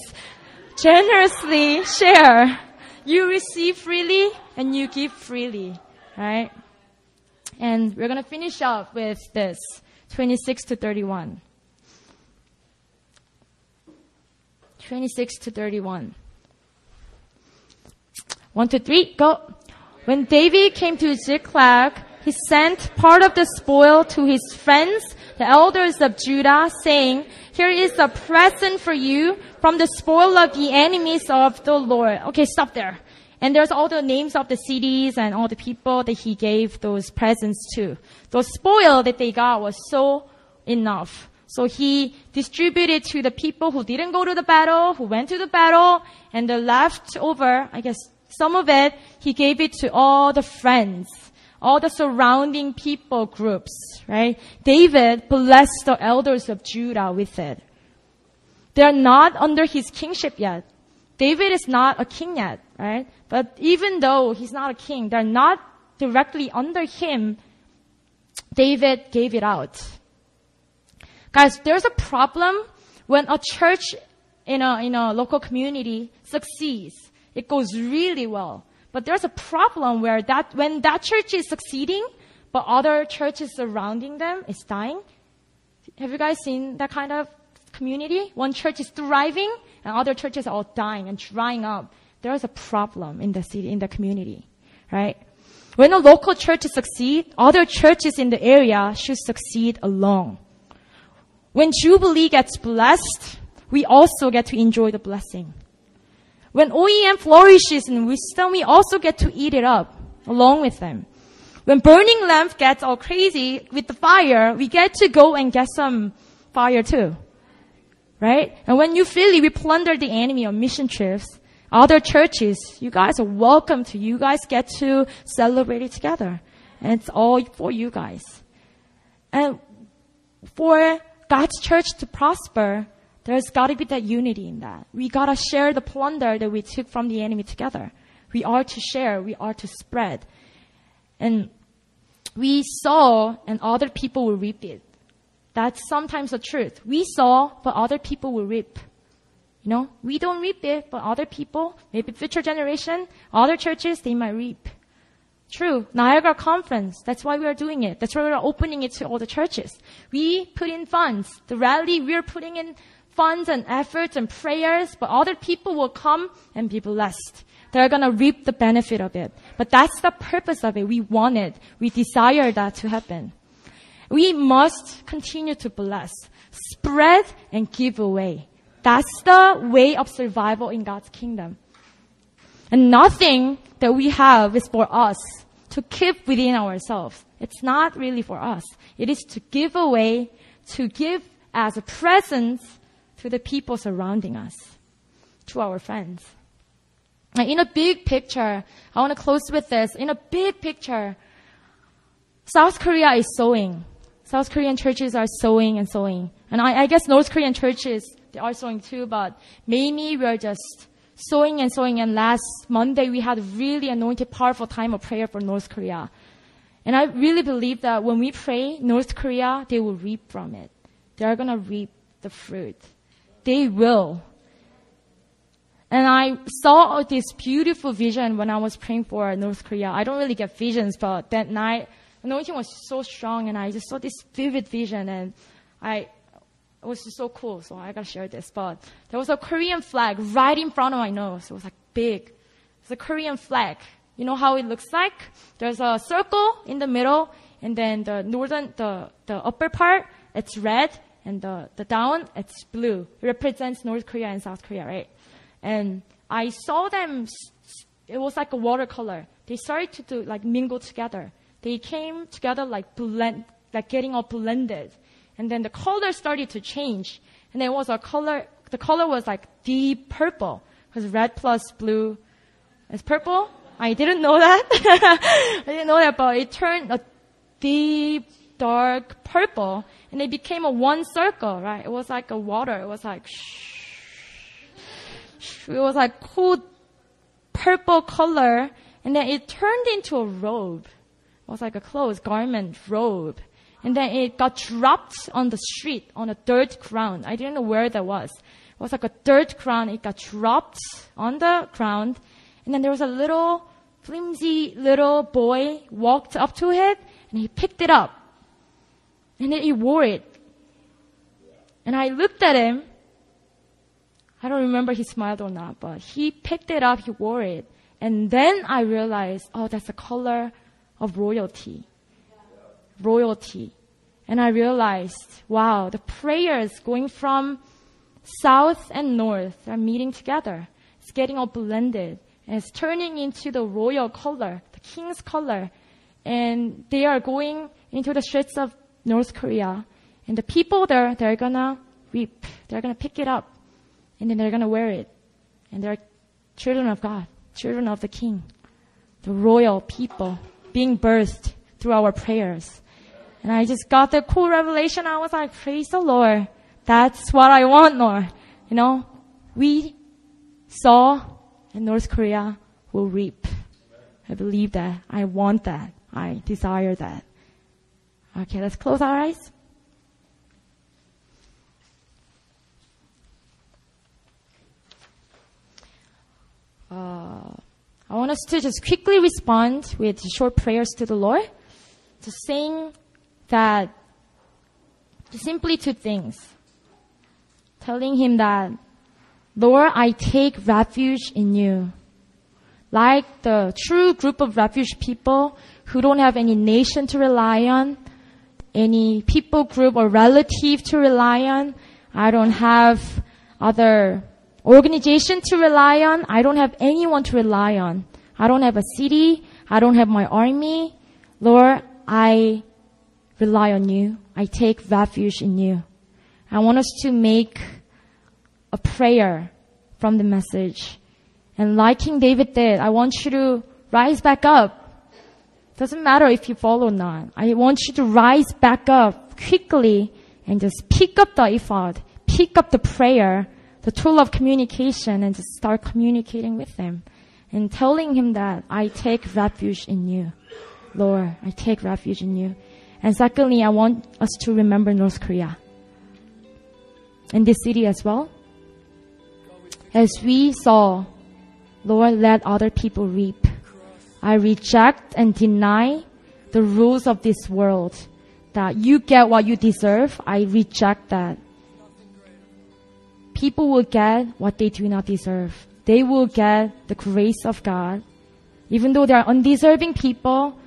Generously share. You receive freely and you give freely, right? And we're going to finish up with this 26 to 31. 26 to 31. One, two, three, go. When David came to Ziklag, he sent part of the spoil to his friends, the elders of Judah, saying, Here is a present for you from the spoil of the enemies of the Lord. Okay, stop there. And there's all the names of the cities and all the people that he gave those presents to. The spoil that they got was so enough. So he distributed to the people who didn't go to the battle, who went to the battle, and the leftover, I guess some of it, he gave it to all the friends, all the surrounding people groups, right? David blessed the elders of Judah with it. They're not under his kingship yet. David is not a king yet, right? But even though he's not a king, they're not directly under him, David gave it out. Guys, there's a problem when a church in a, in a local community succeeds. It goes really well. But there's a problem where that, when that church is succeeding, but other churches surrounding them is dying. Have you guys seen that kind of community? One church is thriving and other churches are all dying and drying up there is a problem in the city, in the community, right? When a local church succeeds, other churches in the area should succeed along. When Jubilee gets blessed, we also get to enjoy the blessing. When OEM flourishes in wisdom, we also get to eat it up along with them. When burning lamp gets all crazy with the fire, we get to go and get some fire too. Right? And when you freely we plunder the enemy on mission trips, other churches, you guys are welcome to. You guys get to celebrate it together. And it's all for you guys. And for God's church to prosper, there's gotta be that unity in that. We gotta share the plunder that we took from the enemy together. We are to share, we are to spread. And we sow and other people will reap it. That's sometimes the truth. We sow, but other people will reap. You know, we don't reap it, but other people, maybe future generation, other churches, they might reap. True. Niagara Conference. That's why we are doing it. That's why we're opening it to all the churches. We put in funds. The rally, we're putting in funds and efforts and prayers, but other people will come and be blessed. They're gonna reap the benefit of it. But that's the purpose of it. We want it. We desire that to happen. We must continue to bless, spread, and give away. That's the way of survival in God's kingdom. And nothing that we have is for us to keep within ourselves. It's not really for us. It is to give away, to give as a present to the people surrounding us, to our friends. in a big picture, I want to close with this. In a big picture, South Korea is sowing. South Korean churches are sowing and sowing. And I, I guess North Korean churches they are sowing too, but mainly we are just sowing and sowing. And last Monday we had a really anointed, powerful time of prayer for North Korea. And I really believe that when we pray, North Korea, they will reap from it. They are gonna reap the fruit. They will. And I saw this beautiful vision when I was praying for North Korea. I don't really get visions, but that night, anointing was so strong and I just saw this vivid vision and I, it was just so cool. So I gotta share this. But there was a Korean flag right in front of my nose. It was like big. It's a Korean flag. You know how it looks like? There's a circle in the middle, and then the northern, the, the upper part, it's red, and the, the down, it's blue. It represents North Korea and South Korea, right? And I saw them, it was like a watercolor. They started to do, like mingle together. They came together like blend, like getting all blended. And then the color started to change. And there was a color, the color was like deep purple. Because red plus blue is purple. I didn't know that. I didn't know that, but it turned a deep, dark purple and it became a one circle, right? It was like a water. It was like, it was like cool purple color and then it turned into a robe. It was like a clothes, garment, robe. And then it got dropped on the street, on a dirt ground. I didn't know where that was. It was like a dirt ground. It got dropped on the ground. And then there was a little, flimsy little boy walked up to it and he picked it up. And then he wore it. And I looked at him. I don't remember he smiled or not, but he picked it up, he wore it. And then I realized, oh, that's the color of royalty. Royalty. And I realized, wow, the prayers going from south and north are meeting together. It's getting all blended. And it's turning into the royal color, the king's color. And they are going into the streets of North Korea. And the people there, they're gonna reap. They're gonna pick it up. And then they're gonna wear it. And they're children of God, children of the king, the royal people being birthed through our prayers. And I just got the cool revelation. I was like, praise the Lord. That's what I want, Lord. You know, we saw and North Korea will reap. I believe that. I want that. I desire that. Okay, let's close our eyes. Uh, I want us to just quickly respond with short prayers to the Lord. Just saying that simply two things. Telling Him that, Lord, I take refuge in you. Like the true group of refuge people who don't have any nation to rely on, any people group or relative to rely on. I don't have other organization to rely on. I don't have anyone to rely on. I don't have a city. I don't have my army. Lord, I rely on you. I take refuge in you. I want us to make a prayer from the message. And like King David did, I want you to rise back up doesn't matter if you fall or not. I want you to rise back up quickly and just pick up the ephod, pick up the prayer, the tool of communication and just start communicating with him and telling him that I take refuge in you. Lord, I take refuge in you. And secondly, I want us to remember North Korea and this city as well. As we saw, Lord, let other people reap. I reject and deny the rules of this world. That you get what you deserve. I reject that. People will get what they do not deserve. They will get the grace of God. Even though they are undeserving people,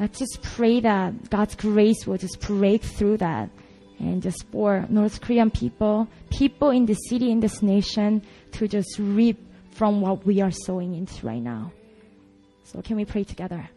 let's just pray that God's grace will just break through that. And just for North Korean people, people in this city, in this nation, to just reap from what we are sowing into right now. So can we pray together?